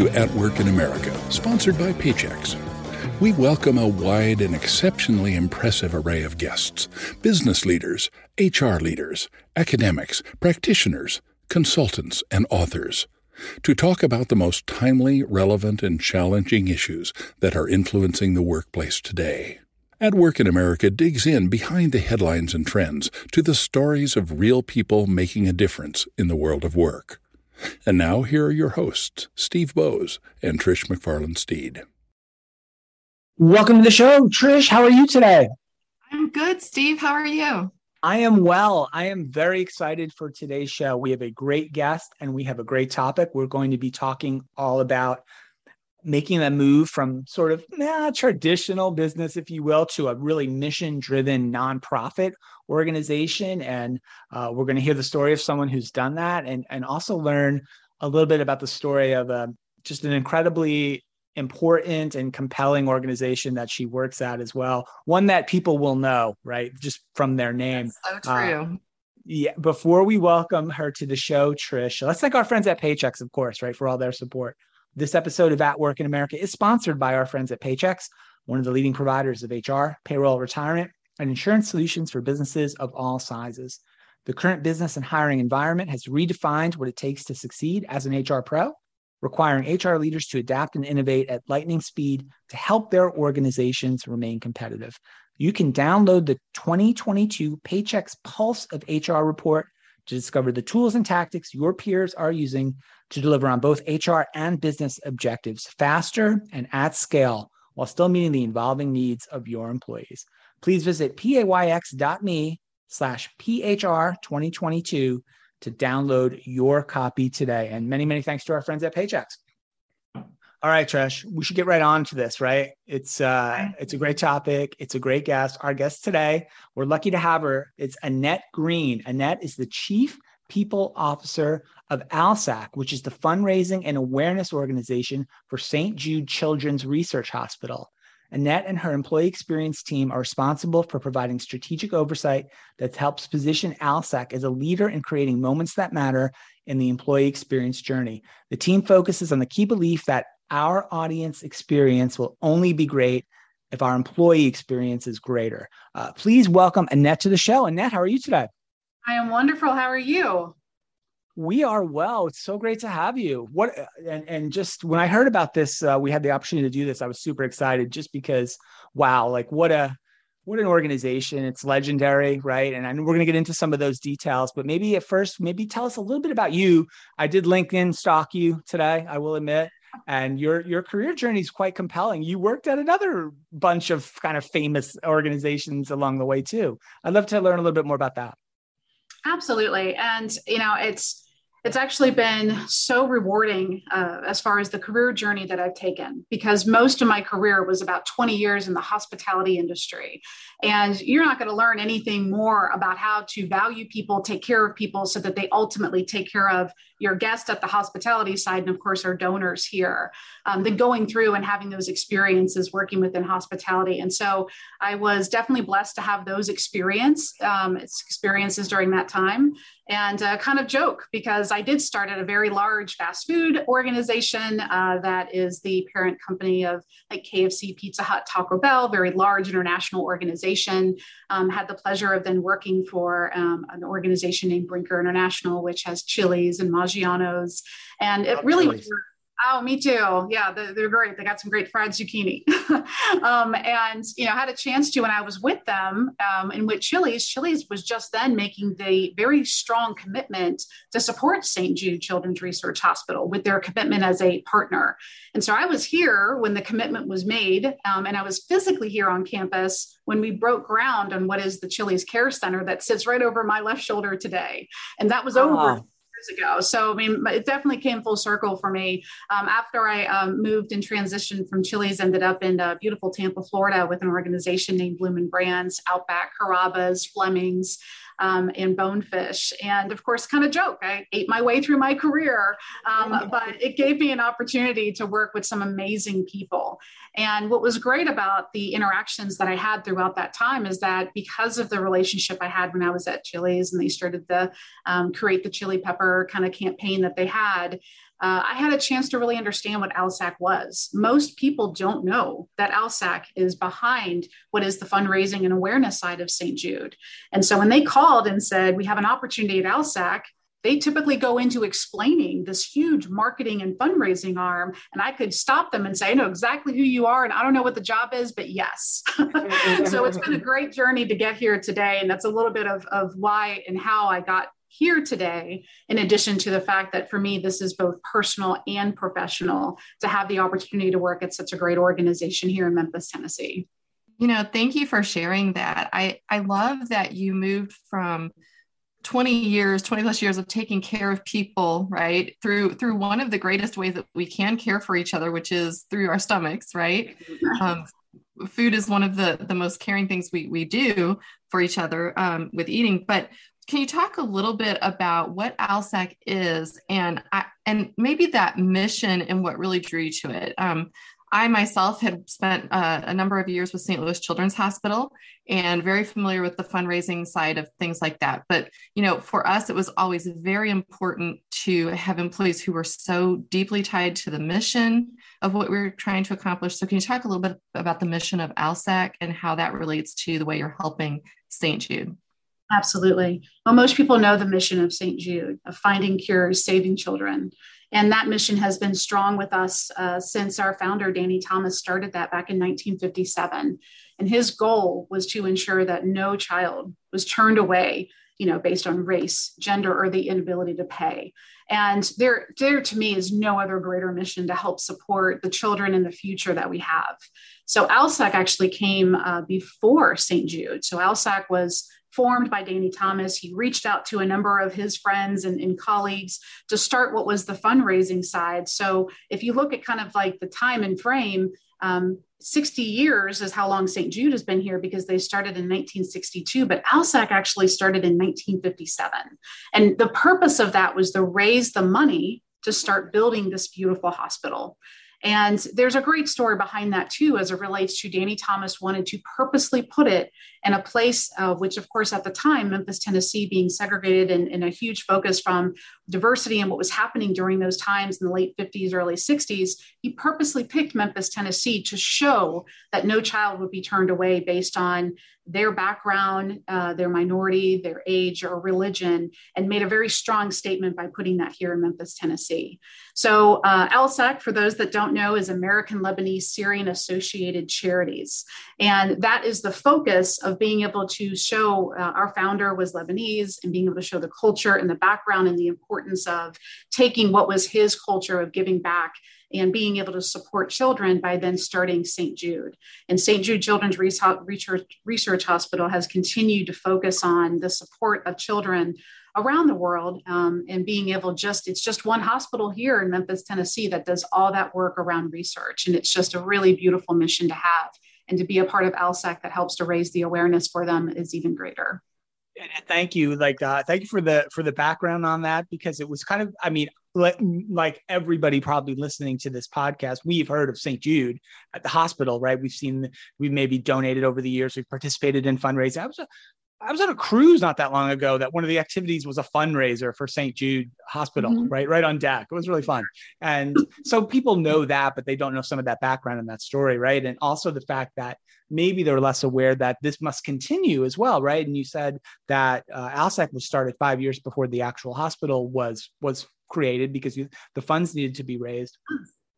To At Work in America, sponsored by Paychex. We welcome a wide and exceptionally impressive array of guests business leaders, HR leaders, academics, practitioners, consultants, and authors to talk about the most timely, relevant, and challenging issues that are influencing the workplace today. At Work in America digs in behind the headlines and trends to the stories of real people making a difference in the world of work. And now, here are your hosts, Steve Boese and Trish McFarlane Steed. Welcome to the show, Trish. How are you today? I'm good, Steve. How are you? I am well. I am very excited for today's show. We have a great guest and we have a great topic. We're going to be talking all about making that move from sort of nah, traditional business, if you will, to a really mission driven nonprofit organization. And uh, we're going to hear the story of someone who's done that and, and also learn a little bit about the story of a, uh, just an incredibly important and compelling organization that she works at as well. One that people will know, right? Just from their name. That's so true. Uh, yeah. Before we welcome her to the show, Trish, let's thank our friends at Paychex, of course, right, for all their support. This episode of At Work in America is sponsored by our friends at Paychex, one of the leading providers of HR, payroll, retirement, and insurance solutions for businesses of all sizes. The current business and hiring environment has redefined what it takes to succeed as an HR pro, requiring HR leaders to adapt and innovate at lightning speed to help their organizations remain competitive. You can download the 2022 Paychex Pulse of HR report to discover the tools and tactics your peers are using to deliver on both HR and business objectives faster and at scale while still meeting the evolving needs of your employees. Please visit payx.me slash PHR 2022 to download your copy today. And many, many thanks to our friends at Paychex. All right, Trish, we should get right on to this, right? It's uh it's a great topic. It's a great guest. Our guest today, we're lucky to have her. It's Annette Green. Annette is the Chief People Officer of ALSAC, which is the fundraising and awareness organization for St. Jude Children's Research Hospital. Annette and her employee experience team are responsible for providing strategic oversight that helps position ALSAC as a leader in creating moments that matter in the employee experience journey. The team focuses on the key belief that our audience experience will only be great if our employee experience is greater. Uh, please welcome Annette to the show. Annette, how are you today? I am wonderful. How are you? We are well. It's so great to have you. What and and just when I heard about this, uh, we had the opportunity to do this. I was super excited just because, wow, like what a what an organization. It's legendary, right? And I know we're going to get into some of those details, but maybe at first, maybe tell us a little bit about you. I did LinkedIn stalk you today. I will admit and your your career journey is quite compelling. You worked at another bunch of kind of famous organizations along the way too. I'd love to learn a little bit more about that. Absolutely, and you know it's it's actually been so rewarding uh, as far as the career journey that I've taken because most of my career was about 20 years in the hospitality industry. And you're not going to learn anything more about how to value people, take care of people so that they ultimately take care of your guest at the hospitality side, and of course, our donors here, um, than going through and having those experiences working within hospitality. And so I was definitely blessed to have those experience, um, experiences during that time and uh, kind of joke because I did start at a very large fast food organization uh, that is the parent company of like KFC, Pizza Hut, Taco Bell, very large international organization. Um, had the pleasure of then working for um, an organization named Brinker International, which has Chili's and Maggiano's, and it really was Oh, me too. Yeah, they're, they're great. They got some great fried zucchini. um, and, you know, I had a chance to when I was with them um, and with Chili's, Chili's was just then making the very strong commitment to support St. Jude Children's Research Hospital with their commitment as a partner. And so I was here when the commitment was made, um, and I was physically here on campus when we broke ground on what is the Chili's Care Center that sits right over my left shoulder today. And that was over ah years ago. So, I mean, it definitely came full circle for me. Um, after I um, moved and transitioned from Chili's, ended up in uh, beautiful Tampa, Florida with an organization named Bloomin' Brands, Outback, Carrabba's, Fleming's, um, and Bonefish. And of course, kind of joke, I ate my way through my career, um, but it gave me an opportunity to work with some amazing people. And what was great about the interactions that I had throughout that time is that because of the relationship I had when I was at Chili's and they started to um, create the chili pepper kind of campaign that they had, uh, I had a chance to really understand what ALSAC was. Most people don't know that ALSAC is behind what is the fundraising and awareness side of St. Jude. And so when they called and said, We have an opportunity at ALSAC, they typically go into explaining this huge marketing and fundraising arm. And I could stop them and say, I know exactly who you are. And I don't know what the job is, but yes. so it's been a great journey to get here today. And that's a little bit of, of why and how I got here today, in addition to the fact that for me, this is both personal and professional to have the opportunity to work at such a great organization here in Memphis, Tennessee. You know, thank you for sharing that. I, I love that you moved from 20 years 20 plus years of taking care of people right through through one of the greatest ways that we can care for each other which is through our stomachs right um, food is one of the the most caring things we we do for each other um, with eating but can you talk a little bit about what ALSAC is and I, and maybe that mission and what really drew you to it? Um, I myself had spent uh, a number of years with St. Louis Children's Hospital and very familiar with the fundraising side of things like that. But, you know, for us, it was always very important to have employees who were so deeply tied to the mission of what we are trying to accomplish. So, can you talk a little bit about the mission of ALSAC and how that relates to the way you're helping St. Jude? Absolutely. Well, most people know the mission of St. Jude of finding cures, saving children. And that mission has been strong with us uh, since our founder, Danny Thomas, started that back in 1957. And his goal was to ensure that no child was turned away, you know, based on race, gender, or the inability to pay. And there, there to me is no other greater mission to help support the children in the future that we have. So ALSAC actually came uh, before St. Jude. So ALSAC was formed by Danny Thomas. He reached out to a number of his friends and, and, colleagues to start what was the fundraising side. So if you look at kind of like the time and frame, um, 60 years is how long St. Jude has been here because they started in 1962, but ALSAC actually started in 1957. And the purpose of that was to raise the money to start building this beautiful hospital. And there's a great story behind that too, as it relates to Danny Thomas wanted to purposely put it in a place, uh, which of course at the time, Memphis, Tennessee being segregated and, and, a huge focus from diversity and what was happening during those times in the late 50s, early 60s, he purposely picked Memphis, Tennessee to show that no child would be turned away based on their background, uh, their minority, their age, or religion, and made a very strong statement by putting that here in Memphis, Tennessee. So, uh, ALSAC, for those that don't know, is American Lebanese Syrian Associated Charities. And that is the focus of being able to show uh, our founder was Lebanese and being able to show the culture and the background and the importance of taking what was his culture of giving back and being able to support children by then starting St. Jude. And St. Jude Children's Research, Research Hospital has continued to focus on the support of children around the world um, and being able just it's just one hospital here in memphis tennessee that does all that work around research and it's just a really beautiful mission to have and to be a part of alsac that helps to raise the awareness for them is even greater. Thank you like uh, thank you for the for the background on that because it was kind of i mean like everybody probably listening to this podcast we've heard of st jude at the hospital right? We've seen we've maybe donated over the years we've participated in fundraising. I was I was on a cruise not that long ago that one of the activities was a fundraiser for St. Jude Hospital, mm-hmm. right? Right on deck. It was really fun. And so people know that, but they don't know some of that background and that story, right? And also the fact that maybe they're less aware that this must continue as well, right? And you said that uh, ALSAC was started five years before the actual hospital was was created because you, the funds needed to be raised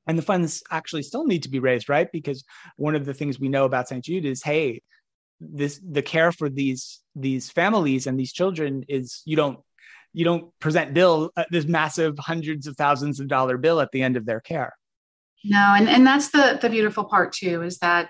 and the funds actually still need to be raised right because one of the things we know about st jude is hey this the care for these these families and these children is you don't you don't present bill uh, this massive hundreds of thousands of dollar bill at the end of their care. No and and that's the the beautiful part too is that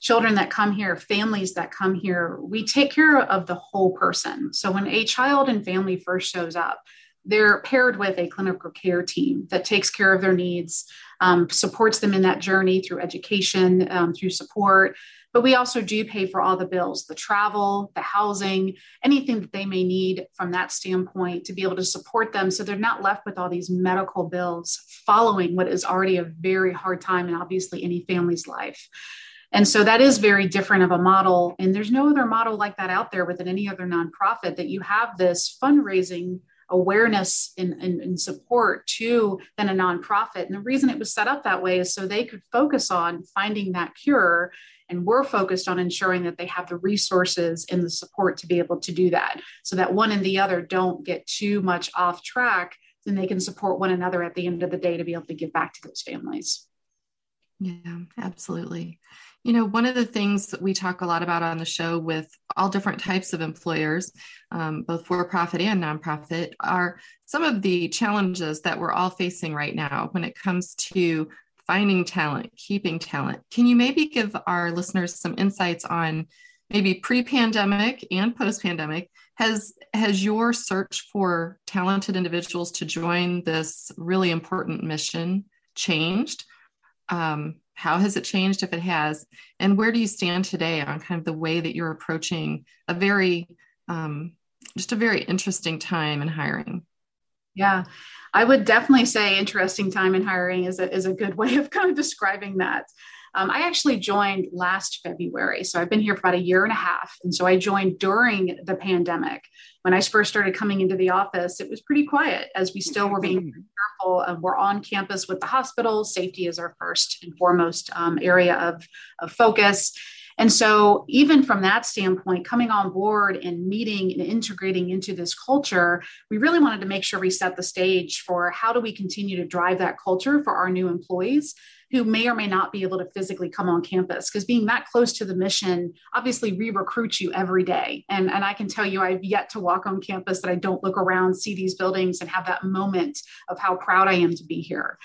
children that come here families that come here we take care of the whole person. So when a child and family first shows up they're paired with a clinical care team that takes care of their needs um, supports them in that journey through education um, through support but we also do pay for all the bills, the travel, the housing, anything that they may need from that standpoint to be able to support them so they're not left with all these medical bills following what is already a very hard time in obviously any family's life. And so that is very different of a model. And there's no other model like that out there within any other nonprofit that you have this fundraising awareness and, and, and, support to than a nonprofit. And the reason it was set up that way is so they could focus on finding that cure. And we're focused on ensuring that they have the resources and the support to be able to do that so that one and the other don't get too much off track. Then they can support one another at the end of the day to be able to give back to those families. Yeah, absolutely. You know, one of the things that we talk a lot about on the show with all different types of employers, um, both for profit and nonprofit, are some of the challenges that we're all facing right now when it comes to finding talent, keeping talent. Can you maybe give our listeners some insights on maybe pre-pandemic and post-pandemic? Has has your search for talented individuals to join this really important mission changed? Um, how has it changed if it has? And where do you stand today on kind of the way that you're approaching a very, um, just a very interesting time in hiring? Yeah, I would definitely say interesting time in hiring is a, is a good way of kind of describing that. Um, I actually joined last February. So I've been here for about a year and a half. And so I joined during the pandemic. When I first started coming into the office, it was pretty quiet as we still were being mm-hmm. careful. Uh, we're on campus with the hospital. Safety is our first and foremost um, area of, of focus. And so, even from that standpoint, coming on board and meeting and integrating into this culture, we really wanted to make sure we set the stage for how do we continue to drive that culture for our new employees who may or may not be able to physically come on campus. Because being that close to the mission obviously re-recruits you every day. And, and i can tell you i've yet to walk on campus that i don't look around see these buildings and have that moment of how proud i am to be here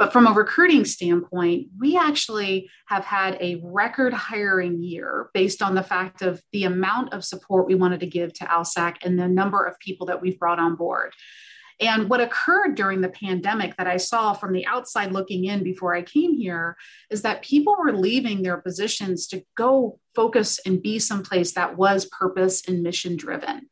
but from a recruiting standpoint, we actually have had a record hiring year based on the fact of the amount of support we wanted to give to ALSAC and the number of people that we've brought on board. And what occurred during the pandemic that I saw from the outside looking in before I came here is that people were leaving their positions to go focus and be someplace that was purpose and mission driven.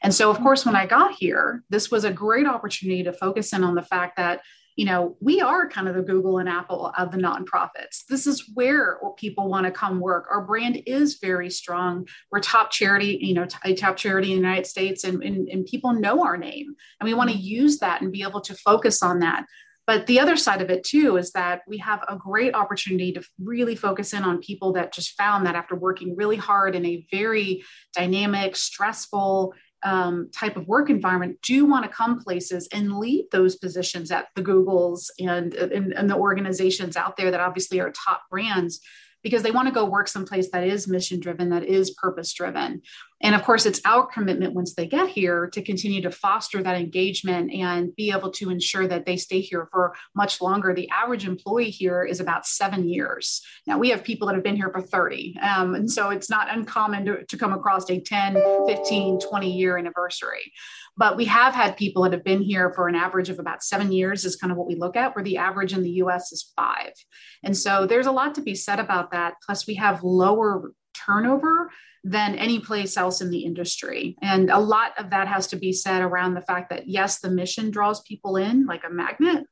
And so, of course, when I got here, this was a great opportunity to focus in on the fact that you know, we are kind of the Google and Apple of the nonprofits. This is where people want to come work. Our brand is very strong. We're top charity, you know, a top charity in the United States, and, and, and people know our name. And we want to use that and be able to focus on that. But the other side of it too is that we have a great opportunity to really focus in on people that just found that after working really hard in a very dynamic, stressful, um, type of work environment do want to come places and lead those positions at the Googles and, and, and the organizations out there that obviously are top brands because they want to go work someplace that is mission driven, that is purpose driven. And of course, it's our commitment once they get here to continue to foster that engagement and be able to ensure that they stay here for much longer. The average employee here is about seven years. Now, we have people that have been here for 30. Um, and so it's not uncommon to, to come across a 10, 15, 20 year anniversary. But we have had people that have been here for an average of about seven years, is kind of what we look at, where the average in the US is five. And so there's a lot to be said about that. Plus, we have lower turnover than any place else in the industry. And a lot of that has to be said around the fact that, yes, the mission draws people in like a magnet,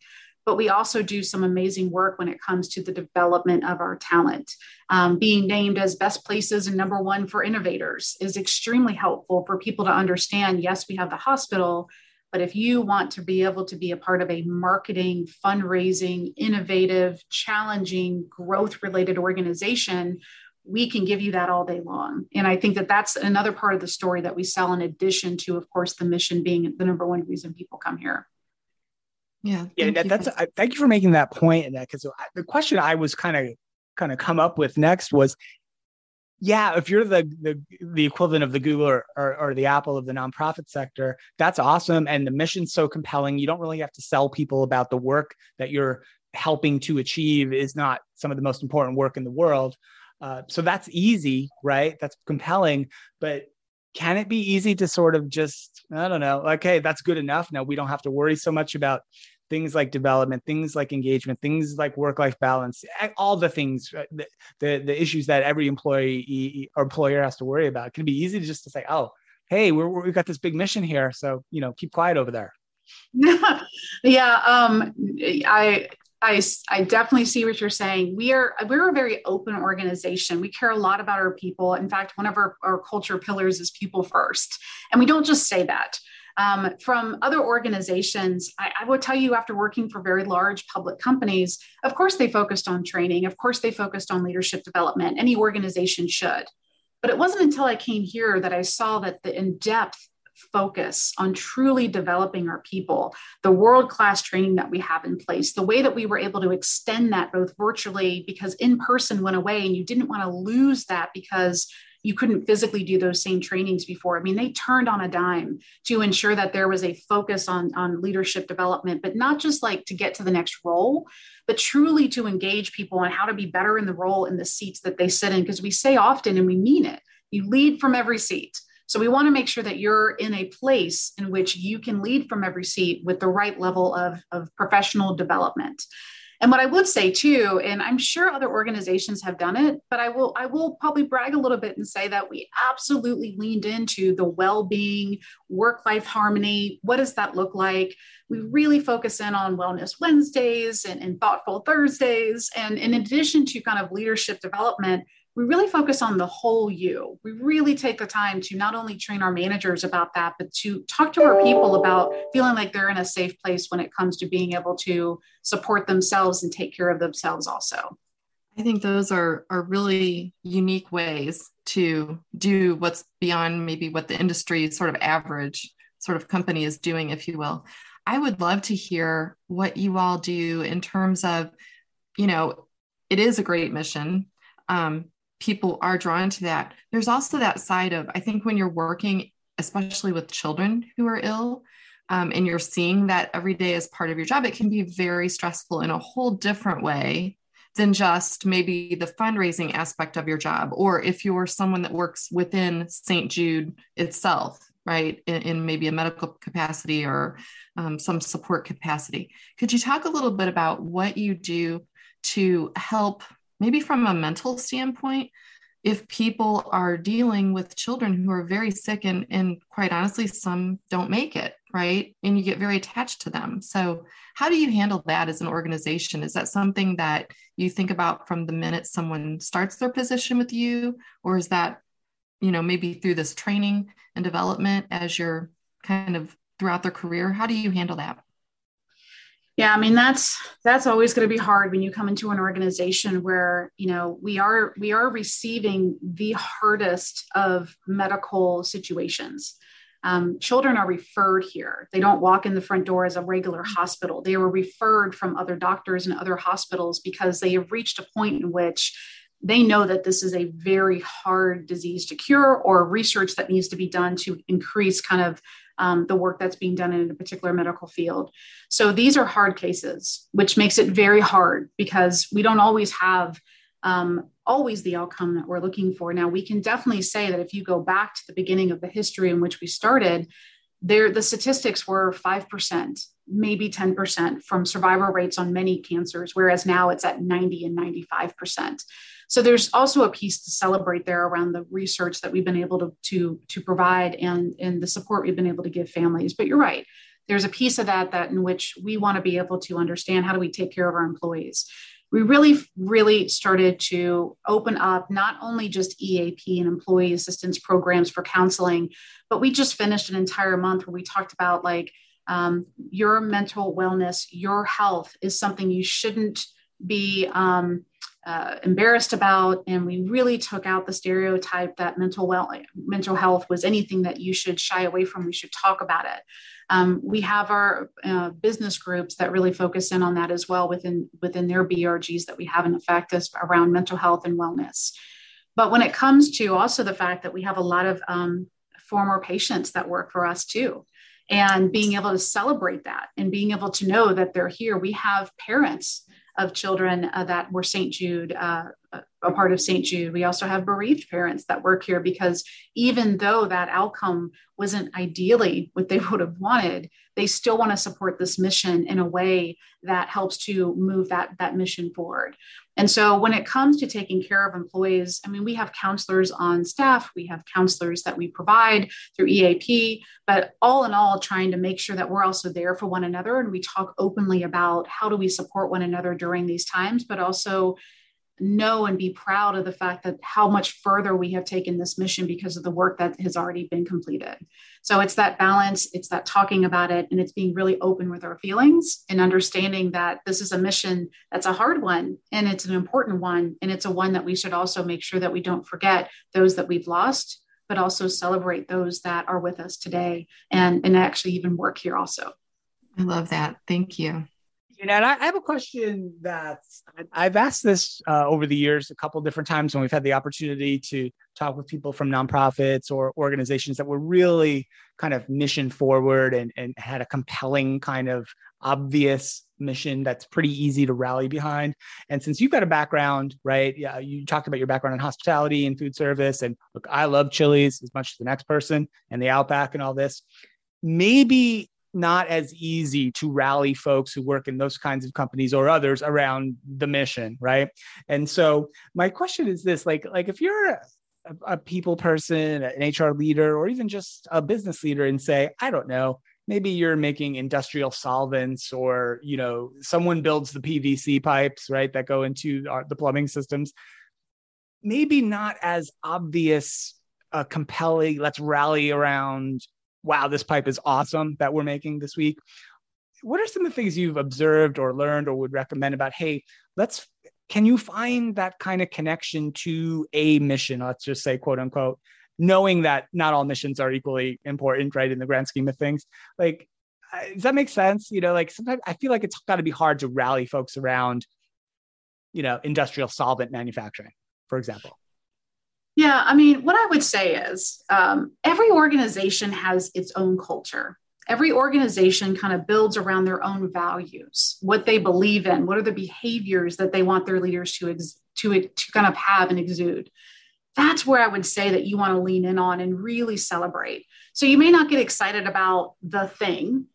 but we also do some amazing work when it comes to the development of our talent. Um, being named as best places and number one for innovators is extremely helpful for people to understand yes, we have the hospital. But if you want to be able to be a part of a marketing, fundraising, innovative, challenging, growth related organization, we can give you that all day long. And I think that that's another part of the story that we sell in addition to, of course, the mission being the number one reason people come here. Yeah. Yeah. That, that's, I, thank you for making that point. And that, because the question I was kind of, kind of come up with next was, yeah, if you're the the, the equivalent of the Google or, or, or, the Apple of the nonprofit sector, that's awesome. And the mission's so compelling. You don't really have to sell people about the work that you're helping to achieve is not some of the most important work in the world. Uh, so that's easy, right? That's compelling. But can it be easy to sort of just, I don't know, okay, that's good enough. Now we don't have to worry so much about things like development, things like engagement, things like work-life balance, all the things, uh, the, the, the issues that every employee or employer has to worry about. It can be easy to just to say, oh, hey, we're, we've got this big mission here. So, you know, keep quiet over there. yeah. Um, I, I, I definitely see what you're saying. We are we're a very open organization. We care a lot about our people. In fact, one of our, our culture pillars is people first. And we don't just say that. Um, from other organizations, I, I would tell you after working for very large public companies, of course they focused on training, of course they focused on leadership development. Any organization should. But it wasn't until I came here that I saw that the in depth focus on truly developing our people, the world class training that we have in place, the way that we were able to extend that both virtually because in person went away and you didn't want to lose that because you couldn't physically do those same trainings before. I mean, they turned on a dime to ensure that there was a focus on, on leadership development, but not just like to get to the next role, but truly to engage people on how to be better in the role in the seats that they sit in. Because we say often, and we mean it, you lead from every seat. So we want to make sure that you're in a place in which you can lead from every seat with the right level of, of professional development. And what I would say too, and I'm sure other organizations have done it, but I will I will probably brag a little bit and say that we absolutely leaned into the well-being, work-life harmony. What does that look like? We really focus in on wellness Wednesdays and, and thoughtful Thursdays. And in addition to kind of leadership development, we really focus on the whole you. We really take the time to not only train our managers about that, but to talk to our people about feeling like they're in a safe place when it comes to being able to support themselves and take care of themselves also. I think those are are really unique ways to do what's beyond maybe what the industry sort of average sort of company is doing, if you will. I would love to hear what you all do in terms of, you know, it is a great mission. Um, people are drawn to that. There's also that side of, I think, when you're working, especially with children who are ill, um, and you're seeing that every day as part of your job, it can be very stressful in a whole different way than just maybe the fundraising aspect of your job. Or if you're someone that works within St. Jude itself, right, in, in maybe a medical capacity or um, some support capacity. Could you talk a little bit about what you do to help maybe from a mental standpoint, if people are dealing with children who are very sick and, and quite honestly, some don't make it, right? And you get very attached to them. So, how do you handle that as an organization? Is that something that you think about from the minute someone starts their position with you? Or is that, you know, maybe through this training and development as you're kind of throughout their career? How do you handle that? Yeah i mean that's that's always going to be hard when you come into an organization where you know we are we are receiving the hardest of medical situations. Um, children are referred here. They don't walk in the front door as a regular hospital. They were referred from other doctors and other hospitals because they have reached a point in which they know that this is a very hard disease to cure or research that needs to be done to increase kind of um, the work that's being done in a particular medical field. So these are hard cases, which makes it very hard because we don't always have um, always the outcome that we're looking for. Now, we can definitely say that if you go back to the beginning of the history in which we started, there the statistics were 5%, maybe 10% from survival rates on many cancers, whereas now it's at 90 and 95%. So there's also a piece to celebrate there around the research that we've been able to, to, to provide and, and the support we've been able to give families. But you're right. There's a piece of that that in which we want to be able to understand how do we take care of our employees we really, really started to open up not only just EAP and employee assistance programs for counseling, but we just finished an entire month where we talked about like um, your mental wellness, your health is something you shouldn't be um, uh, embarrassed about, and we really took out the stereotype that mental well mental health was anything that you should shy away from. We should talk about it. Um, we have our uh, business groups that really focus in on that as well within within their BRGs that we have in effect as around mental health and wellness. But when it comes to also the fact that we have a lot of um, former patients that work for us too, and being able to celebrate that and being able to know that they're here, we have parents of children uh, that were St. Jude, uh, a part of St. Jude. We also have bereaved parents that work here because even though that outcome wasn't ideally what they would have wanted, they still want to support this mission in a way that helps to move that, that mission forward. And so when it comes to taking care of employees, I mean, we have counselors on staff, we have counselors that we provide through EAP, but all in all, trying to make sure that we're also there for one another and we talk openly about how do we support one another during these times, but also know and be proud of the fact that how much further we have taken this mission because of the work that has already been completed. So it's that balance, it's that talking about it, and it's being really open with our feelings and understanding that this is a mission that's a hard one and it's an important one. And it's a one that we should also make sure that we don't forget those that we've lost, but also celebrate those that are with us today and, and actually even work here also. I love that. Thank you. You know, and I, I have a question that I've asked this uh, over the years a couple different times when we've had the opportunity to talk with people from nonprofits or organizations that were really kind of mission forward and, and had a compelling kind of obvious mission that's pretty easy to rally behind. And since you've got a background, right? Yeah, you talked about your background in hospitality and food service. And look, I love Chili's as much as the next person and the Outback and all this. Maybe not as easy to rally folks who work in those kinds of companies or others around the mission right? And so my question is this like like if you're a, a people person an hr leader or even just a business leader and say i don't know maybe you're making industrial solvents or you know someone builds the pvc pipes right that go into our, the plumbing systems maybe not as obvious a compelling let's rally around wow, this pipe is awesome that we're making this week. What are some of the things you've observed or learned or would recommend about, hey, let's, can you find that kind of connection to a mission? Let's just say, quote unquote, knowing that not all missions are equally important, right, in the grand scheme of things. Like, uh, does that make sense? You know, like sometimes I feel like it's got to be hard to rally folks around, you know, industrial solvent manufacturing, for example. Yeah, I mean, what I would say is um, every organization has its own culture. Every organization kind of builds around their own values, what they believe in, what are the behaviors that they want their leaders to, ex- to, to kind of have and exude. That's where I would say that you want to lean in on and really celebrate. So you may not get excited about the thing,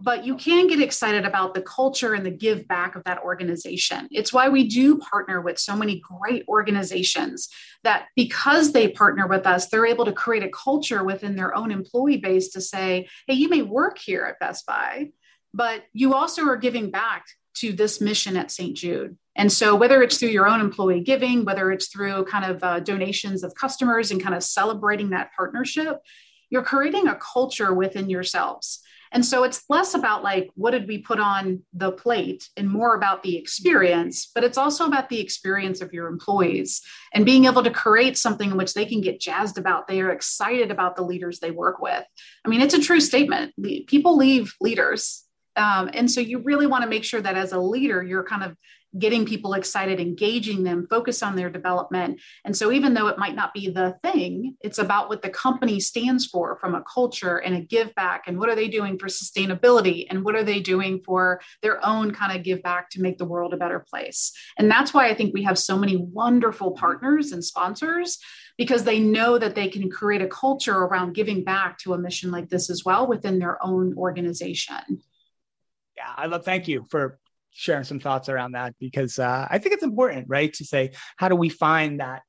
but you can get excited about the culture and the give back of that organization. It's why we do partner with so many great organizations that because they partner with us, they're able to create a culture within their own employee base to say, hey, you may work here at Best Buy, but you also are giving back to this mission at St. Jude. And so, whether it's through your own employee giving, whether it's through kind of uh, donations of customers and kind of celebrating that partnership, you're creating a culture within yourselves. And so it's less about like, what did we put on the plate and more about the experience, but it's also about the experience of your employees and being able to create something in which they can get jazzed about. They are excited about the leaders they work with. I mean, it's a true statement. People leave leaders. Um, and so you really want to make sure that as a leader, you're kind of getting people excited, engaging them, focus on their development. And so, even though it might not be the thing, it's about what the company stands for from a culture and a give back. And what are they doing for sustainability? And what are they doing for their own kind of give back to make the world a better place? And that's why I think we have so many wonderful partners and sponsors because they know that they can create a culture around giving back to a mission like this as well within their own organization. Yeah, I love. Thank you for sharing some thoughts around that because uh, I think it's important, right? To say, how do we find that?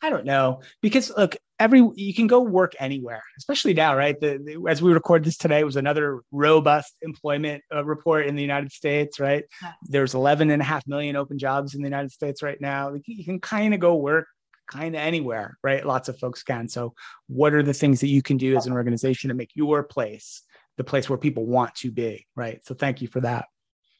I don't know because look, every you can go work anywhere, especially now, right? The, the, as we record this today, was another robust employment uh, report in the United States, right? Yes. There's 11 and a half million open jobs in the United States right now. Like, you can kind of go work kind of anywhere, right? Lots of folks can. So, what are the things that you can do as an organization to make your place the place where people want to be, right? So, thank you for that.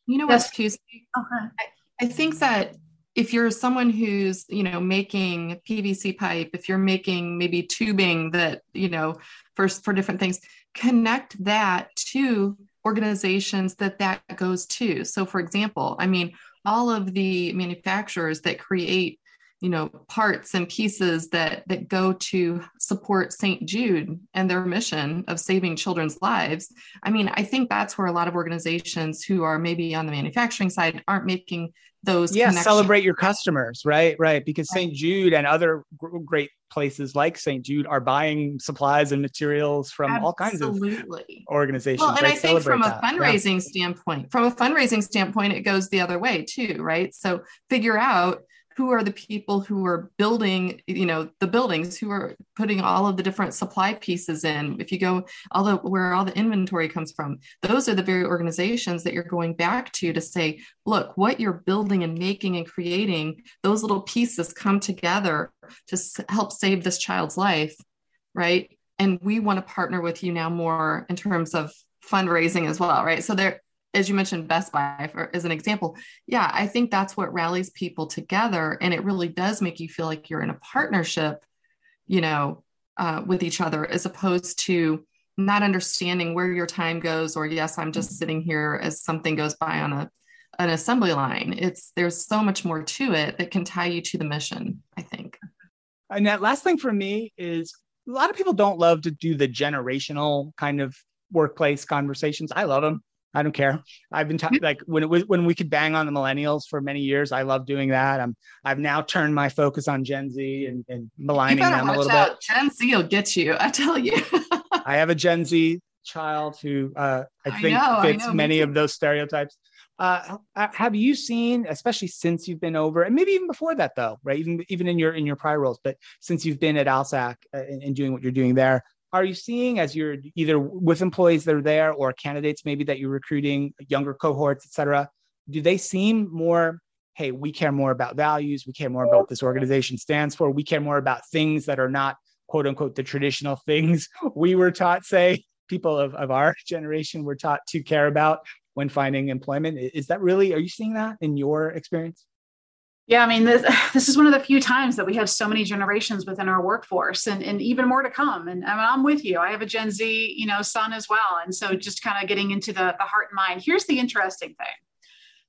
You know what's too? Uh-huh. I, I think that if you're someone who's you know making pvc pipe if you're making maybe tubing that you know for for different things connect that to organizations that that goes to so for example i mean all of the manufacturers that create you know parts and pieces that that go to support St. Jude and their mission of saving children's lives. I mean, I think that's where a lot of organizations who are maybe on the manufacturing side aren't making those yeah celebrate your customers right right because st jude and other great places like st jude are buying supplies and materials from Absolutely. all kinds of organizations well and right? i think celebrate from a that. fundraising yeah. standpoint from a fundraising standpoint it goes the other way too right so figure out who are the people who are building you know the buildings who are putting all of the different supply pieces in. If you go all the where all the inventory comes from those are the very organizations that you're going back to to say look what you're building and making and creating those little pieces come together to help save this child's life right? And we want to partner with you now more in terms of fundraising as well right? So there as you mentioned best buy for, as an example yeah i think that's what rallies people together and it really does make you feel like you're in a partnership you know uh, with each other as opposed to not understanding where your time goes or yes i'm just sitting here as something goes by on a an assembly line. It's there's so much more to it that can tie you to the mission i think. And that last thing for me is a lot of people don't love to do the generational kind of workplace conversations. I love them I don't care. I've been t- like when it was when we could bang on the millennials for many years. I love doing that. I'm I've now turned my focus on Gen Z and, and maligning them a little out. bit. Gen Z will get you. I tell you. I have a Gen Z child who uh, I think I know, fits I know, many of those stereotypes. Uh, have you seen, especially since you've been over, and maybe even before that, though, right? Even even in your in your prior roles, but since you've been at ALSAC uh, and, and doing what you're doing there, are you seeing as you're either with employees that are there or candidates maybe that you're recruiting younger cohorts et cetera do they seem more hey we care more about values we care more about what this organization stands for we care more about things that are not quote unquote the traditional things we were taught say people of, of our generation were taught to care about when finding employment? Is that really are you seeing that in your experience yeah, I mean, this, this is one of the few times that we have so many generations within our workforce and, and even more to come. And I mean, I'm with you. I have a Gen Z, you know, son as well. And so just kind of getting into the, the heart and mind. Here's the interesting thing.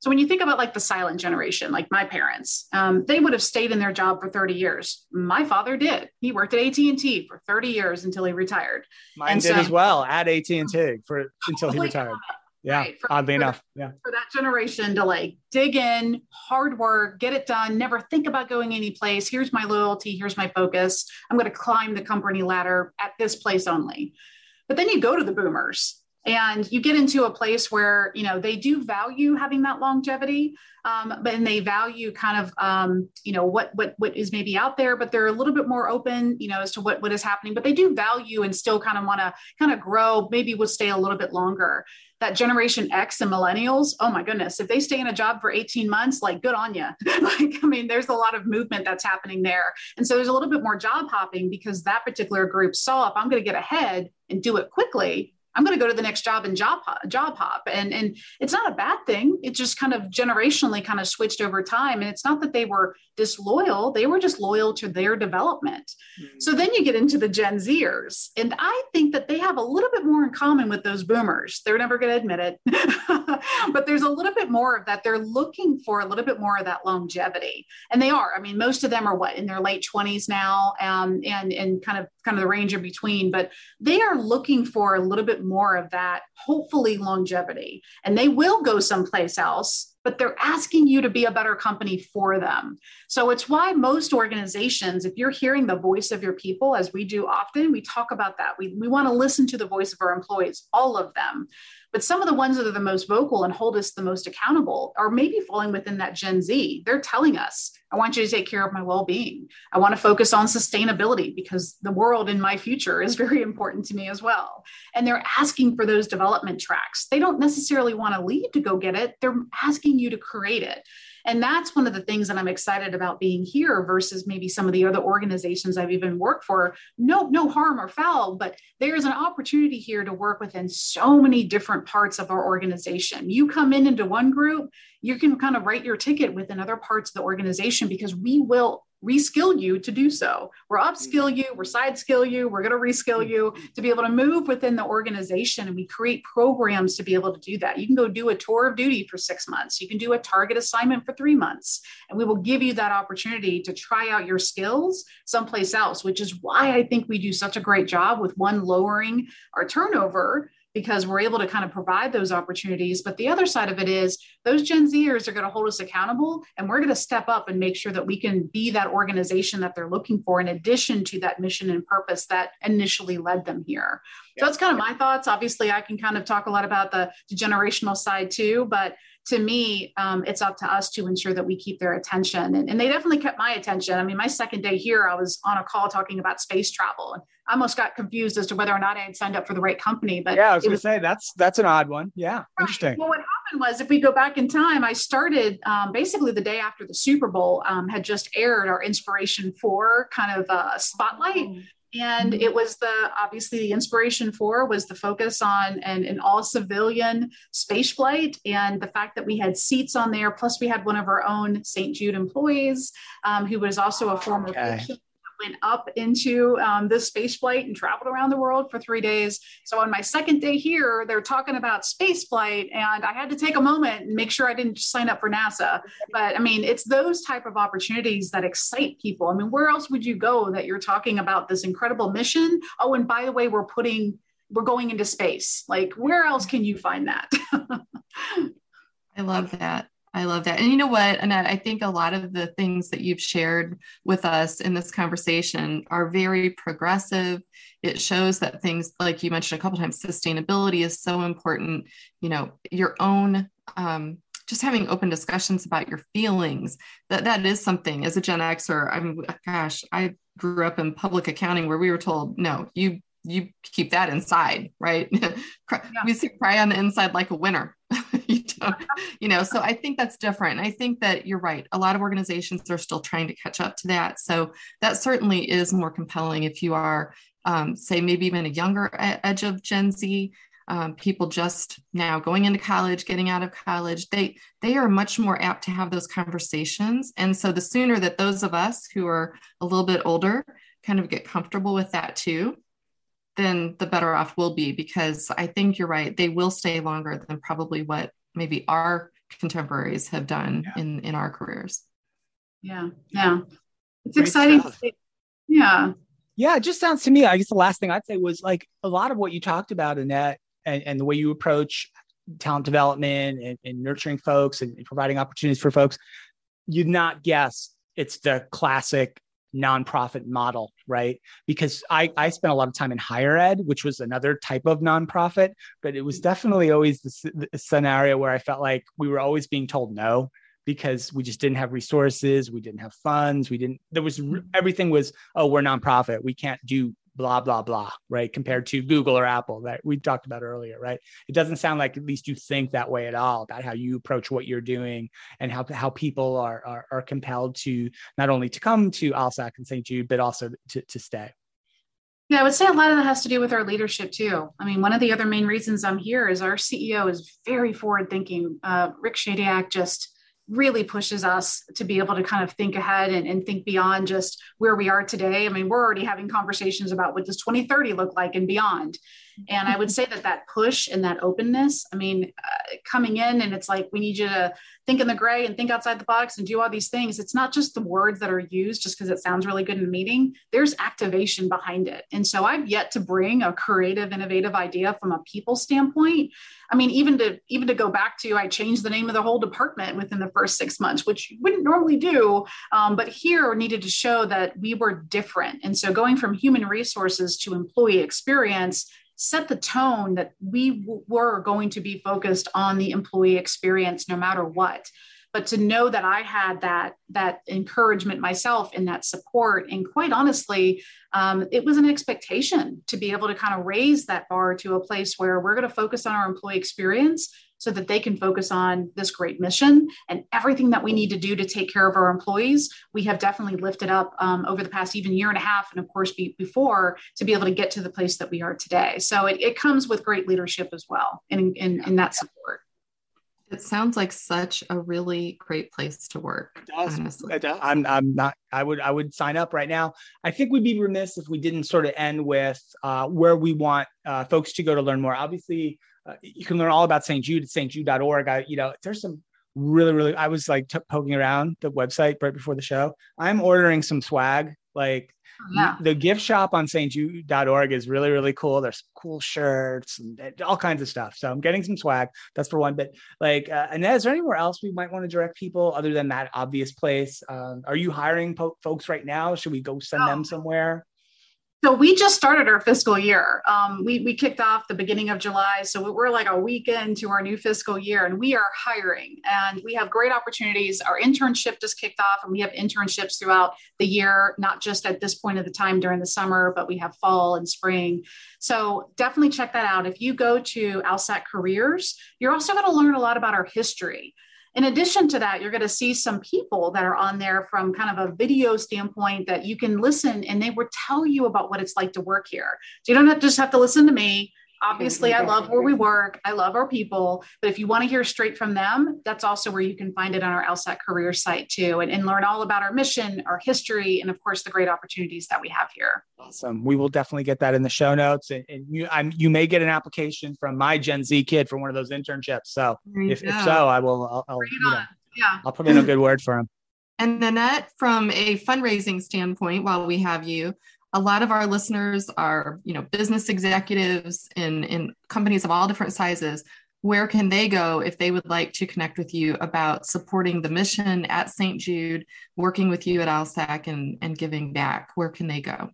So when you think about like the silent generation, like my parents, um, they would have stayed in their job for 30 years. My father did. He worked at AT&T for 30 years until he retired. Mine and did so, as well at AT&T for until he retired. God yeah right? for, oddly for enough yeah. for that generation to like dig in hard work get it done never think about going any place here's my loyalty here's my focus. I'm going to climb the company ladder at this place only. But then you go to the boomers and you get into a place where you know they do value having that longevity um, but and they value kind of um, you know what what what is maybe out there but they're a little bit more open you know as to what what is happening. But they do value and still kind of want to kind of grow maybe would stay a little bit longer that generation X and millennials, oh my goodness, if they stay in a job for 18 months, like good on you. like, I mean, there's a lot of movement that's happening there. And so there's a little bit more job hopping because that particular group saw if I'm going to get ahead and do it quickly, I'm going to go to the next job and job hop, job hop. And, and it's not a bad thing. It just kind of generationally kind of switched over time. And it's not that they were disloyal, they were just loyal to their development. Mm-hmm. So then you get into the Gen Zers. And I think that they have a little bit more in common with those boomers. They're never going to admit it. but there's a little bit more of that. They're looking for a little bit more of that longevity. And they are. I mean, most of them are what in their late 20s now um, and, and kind of kind of the range in between, but they are looking for a little bit more of that, hopefully longevity. And they will go someplace else, but they're asking you to be a better company for them. So it's why most organizations, if you're hearing the voice of your people, as we do often, we talk about that. We, we want to listen to the voice of our employees, all of them. But some of the ones that are the most vocal and hold us the most accountable are maybe falling within that Gen Z. They're telling us, I want you to take care of my well being. I want to focus on sustainability because the world in my future is very important to me as well. And they're asking for those development tracks. They don't necessarily want to leave to go get it, they're asking you to create it. And that's one of the things that I'm excited about being here versus maybe some of the other organizations I've even worked for. No, no harm or foul, but there's an opportunity here to work within so many different parts of our organization. You come in into one group, you can kind of write your ticket within other parts of the organization because we will reskill you to do so. We're upskill mm. you, we're side skill you, we're going to reskill mm. you to be able to move within the organization. And we create programs to be able to do that. You can go do a tour of duty for six months, you can do a target assignment for three months, and we will give you that opportunity to try out your skills someplace else, which is why I think we do such a great job with one lowering our turnover because we're able to kind of provide those opportunities. But the other side of it is those Gen Zers are going to hold us accountable and we're going to step up and make sure that we can be that organization that they're looking for in addition to that mission and purpose that initially led them here. Yeah. So that's kind of my thoughts. Obviously, I can kind of talk a lot about the, the generational side too, but to me, um, it's up to us to ensure that we keep their attention. And, and, they definitely kept my attention. I mean, my second day here, I was on a call talking about space travel, and I almost got confused as to whether or not I had signed up for the right company. But yeah, I was going to say that's that's an odd one. Yeah, right. interesting. Well, what happened was, if we go back in time, I started um, basically the day after the Super Bowl um, had just aired our Inspiration Four kind of uh, spotlight. Oh and it was the obviously the inspiration for was the focus on an, an all civilian space flight and the fact that we had seats on there. Plus we had one of our own st jude employees um, who was also a former okay went up into um, this space flight and traveled around the world for three days. So on my second day here, they're talking about space flight, and I had to take a moment and make sure I didn't sign up for NASA. But I mean, it's those type of opportunities that excite people. I mean, where else would you go that you're talking about this incredible mission? Oh, and by the way, we're putting we're going into space. Like, where else can you find that? I love that. I love that. And you know what, Annette, I think a lot of the things that you've shared with us in this conversation are very progressive. It shows that things like you mentioned a couple times, sustainability is so important. You know, your own um, just having open discussions about your feelings that that is something as a gen xer i'm gosh i grew up in public accounting where we were told no you you keep that inside right yeah. we see cry on the inside like a winner you you know, so I think that's different. I think that you're right. A lot of organizations are still trying to catch up to that. So that certainly is more compelling if you are, um, say, maybe even a younger edge of Gen Z. Um, people just now going into college, getting out of college, they they are much more apt to have those conversations. And so the sooner that those of us who are a little bit older kind of get comfortable with that too, then the better off we'll be because I think you're right. They will stay longer than probably what maybe our contemporaries have done yeah. in in our careers. Yeah, yeah, it's Great exciting. Yeah, yeah. It just sounds to me. I guess the last thing I'd say was like a lot of what you talked about, Annette, and, and the way you approach talent development and, and nurturing folks and, and providing opportunities for folks. You'd not guess it's the classic nonprofit model, right? Because I, I spent a lot of time in higher ed, which was another type of nonprofit, but it was definitely always the, the scenario where I felt like we were always being told no because we just didn't have resources, we didn't have funds, we didn't. There was everything was oh we're nonprofit, we can't do blah blah blah right compared to google or apple that we talked about earlier right it doesn't sound like at least you think that way at all about how you approach what you're doing and how, how people are, are, are compelled to not only to come to alsac and st jude but also to, to stay yeah, I would say a lot of that has to do with our leadership too. I mean, one of the other main reasons I'm here is our CEO is very forward thinking. Uh, Rick Shadyac just really pushes us to be able to kind of think ahead and, and, think beyond just where we are today. I mean, we're already having conversations about what does 2030 look like and beyond. And I would say that that push and that openness, I mean, uh, coming in and it's like, we need you to think in the gray and think outside the box and do all these things. It's not just the words that are used just because it sounds really good in a meeting, there's activation behind it. And so I've yet to bring a creative, innovative idea from a people standpoint. I mean, even to even to go back to, I changed the name of the whole department within the first six months, which you wouldn't normally do. Um, but here needed to show that we were different. And so going from human resources to employee experience set the tone that we w- were going to be focused on the employee experience no matter what. But to know that i had that that encouragement myself and that support and quite honestly um, it was an expectation to be able to kind of raise that bar to a place where we're going to focus on our employee experience so that they can focus on this great mission and everything that we need to do to take care of our employees. We have definitely lifted up um, over the past even year and a half, and of course be, before, to be able to get to the place that we are today. So it, it comes with great leadership as well, in, in, in that support. It sounds like such a really great place to work. It does. Honestly. It does. I'm, I'm not, I would, I would sign up right now. I think we'd be remiss if we didn't sort of end with uh, where we want uh, folks to go to learn more. Obviously, uh, you can learn all about St. Jude at stjude.org. I, you know, there's some really, really, I was like t- poking around the website right before the show. I'm ordering some swag. Like oh, yeah. the gift shop on stjude.org is really, really cool. There's cool shirts and all kinds of stuff. So I'm getting some swag. That's for one. But like, uh, Annette, is there anywhere else we might want to direct people other than that obvious place? Um, are you hiring po- folks right now? Should we go send them somewhere? So we just started our fiscal year. Um, we, we kicked off the beginning of July. So we're like a week into our new fiscal year and we are hiring and we have great opportunities. Our internship just kicked off and we have internships throughout the year, not just at this point of the time during the summer, but we have fall and spring. So definitely check that out. If you go to ALSAC Careers, you're also going to learn a lot about our history. In addition to that, you're going to see some people that are on there from kind of a video standpoint that you can listen and they will tell you about what it's like to work here. So you don't have, just have to listen to me obviously i love where we work. I love our people. But if you want to hear straight from them that's also where you can find it on our ALSAC career site too and, and learn all about our mission our history and of course the great opportunities that we have here. Awesome. We will definitely get that in the show notes and, and you I'm, you may get an application from my gen z kid for one of those internships. So if, if, so i will i'll, I'll, you know, yeah. I'll put in a good word for him and Annette, from a fundraising standpoint, while we have you, a lot of our listeners are you know business executives in in companies of all different sizes. Where can they go if they would like to connect with you about supporting the mission at st jude working with you at alsac and and giving back? Where can they go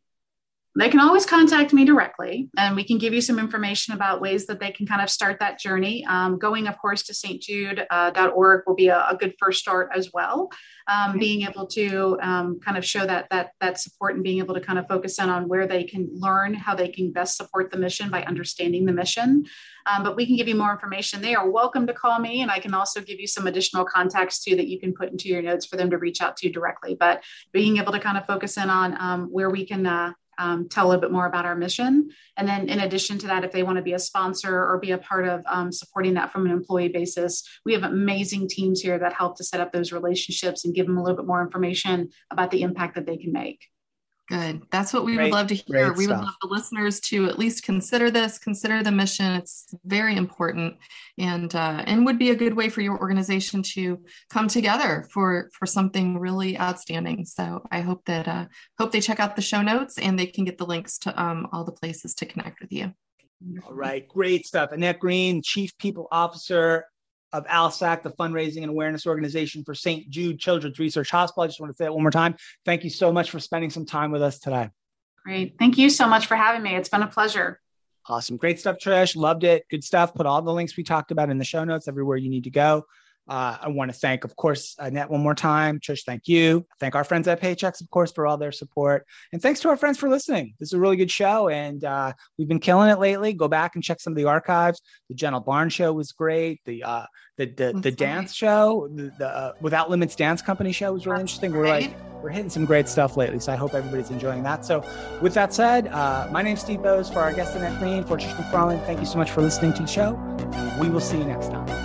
they can always contact me directly and we can give you some information about ways that they can kind of start that journey. Um, going, of course, to stjude.org uh, will be a, a, good first start as well. Um, being able to um, kind of show that, that, that support and being able to kind of focus in on where they can learn how they can best support the mission by understanding the mission. Um, but we can give you more information. They are welcome to call me, and I can also give you some additional contacts too that you can put into your notes for them to reach out to directly. But being able to kind of focus in on um, where we can uh, um, tell a little bit more about our mission. And then, in addition to that, if they want to be a sponsor or be a part of um, supporting that from an employee basis, we have amazing teams here that help to set up those relationships and give them a little bit more information about the impact that they can make. Good. That's what we great, would love to hear. We would love the listeners to at least consider this, consider the mission. It's very important, and uh, and would be a good way for your organization to come together for for something really outstanding. So I hope that uh, hope they check out the show notes and they can get the links to um, all the places to connect with you. All right, great stuff. Annette Green, Chief People Officer of ALSAC, the fundraising and awareness organization for St. Jude Children's Research Hospital. I just want to say it one more time. Thank you so much for spending some time with us today. Great. Thank you so much for having me. It's been a pleasure. Awesome. Great stuff, Trish. Loved it. Good stuff. Put all the links we talked about in the show notes everywhere you need to go. Uh, I want to thank, of course, Annette one more time. Trish, thank you. Thank our friends at Paychex, of course, for all their support. And thanks to our friends for listening. This is a really good show, and uh, we've been killing it lately. Go back and check some of the archives. The Gentle Barn show was great. The uh, the the, the dance show, the, the uh, Without Limits Dance Company show was really That's interesting. Great. We're like we're hitting some great stuff lately, so I hope everybody's enjoying that. So, with that said, uh, my name's Steve Boese for our guest Annette Green for Trish McFarlane. Thank you so much for listening to the show. We will see you next time.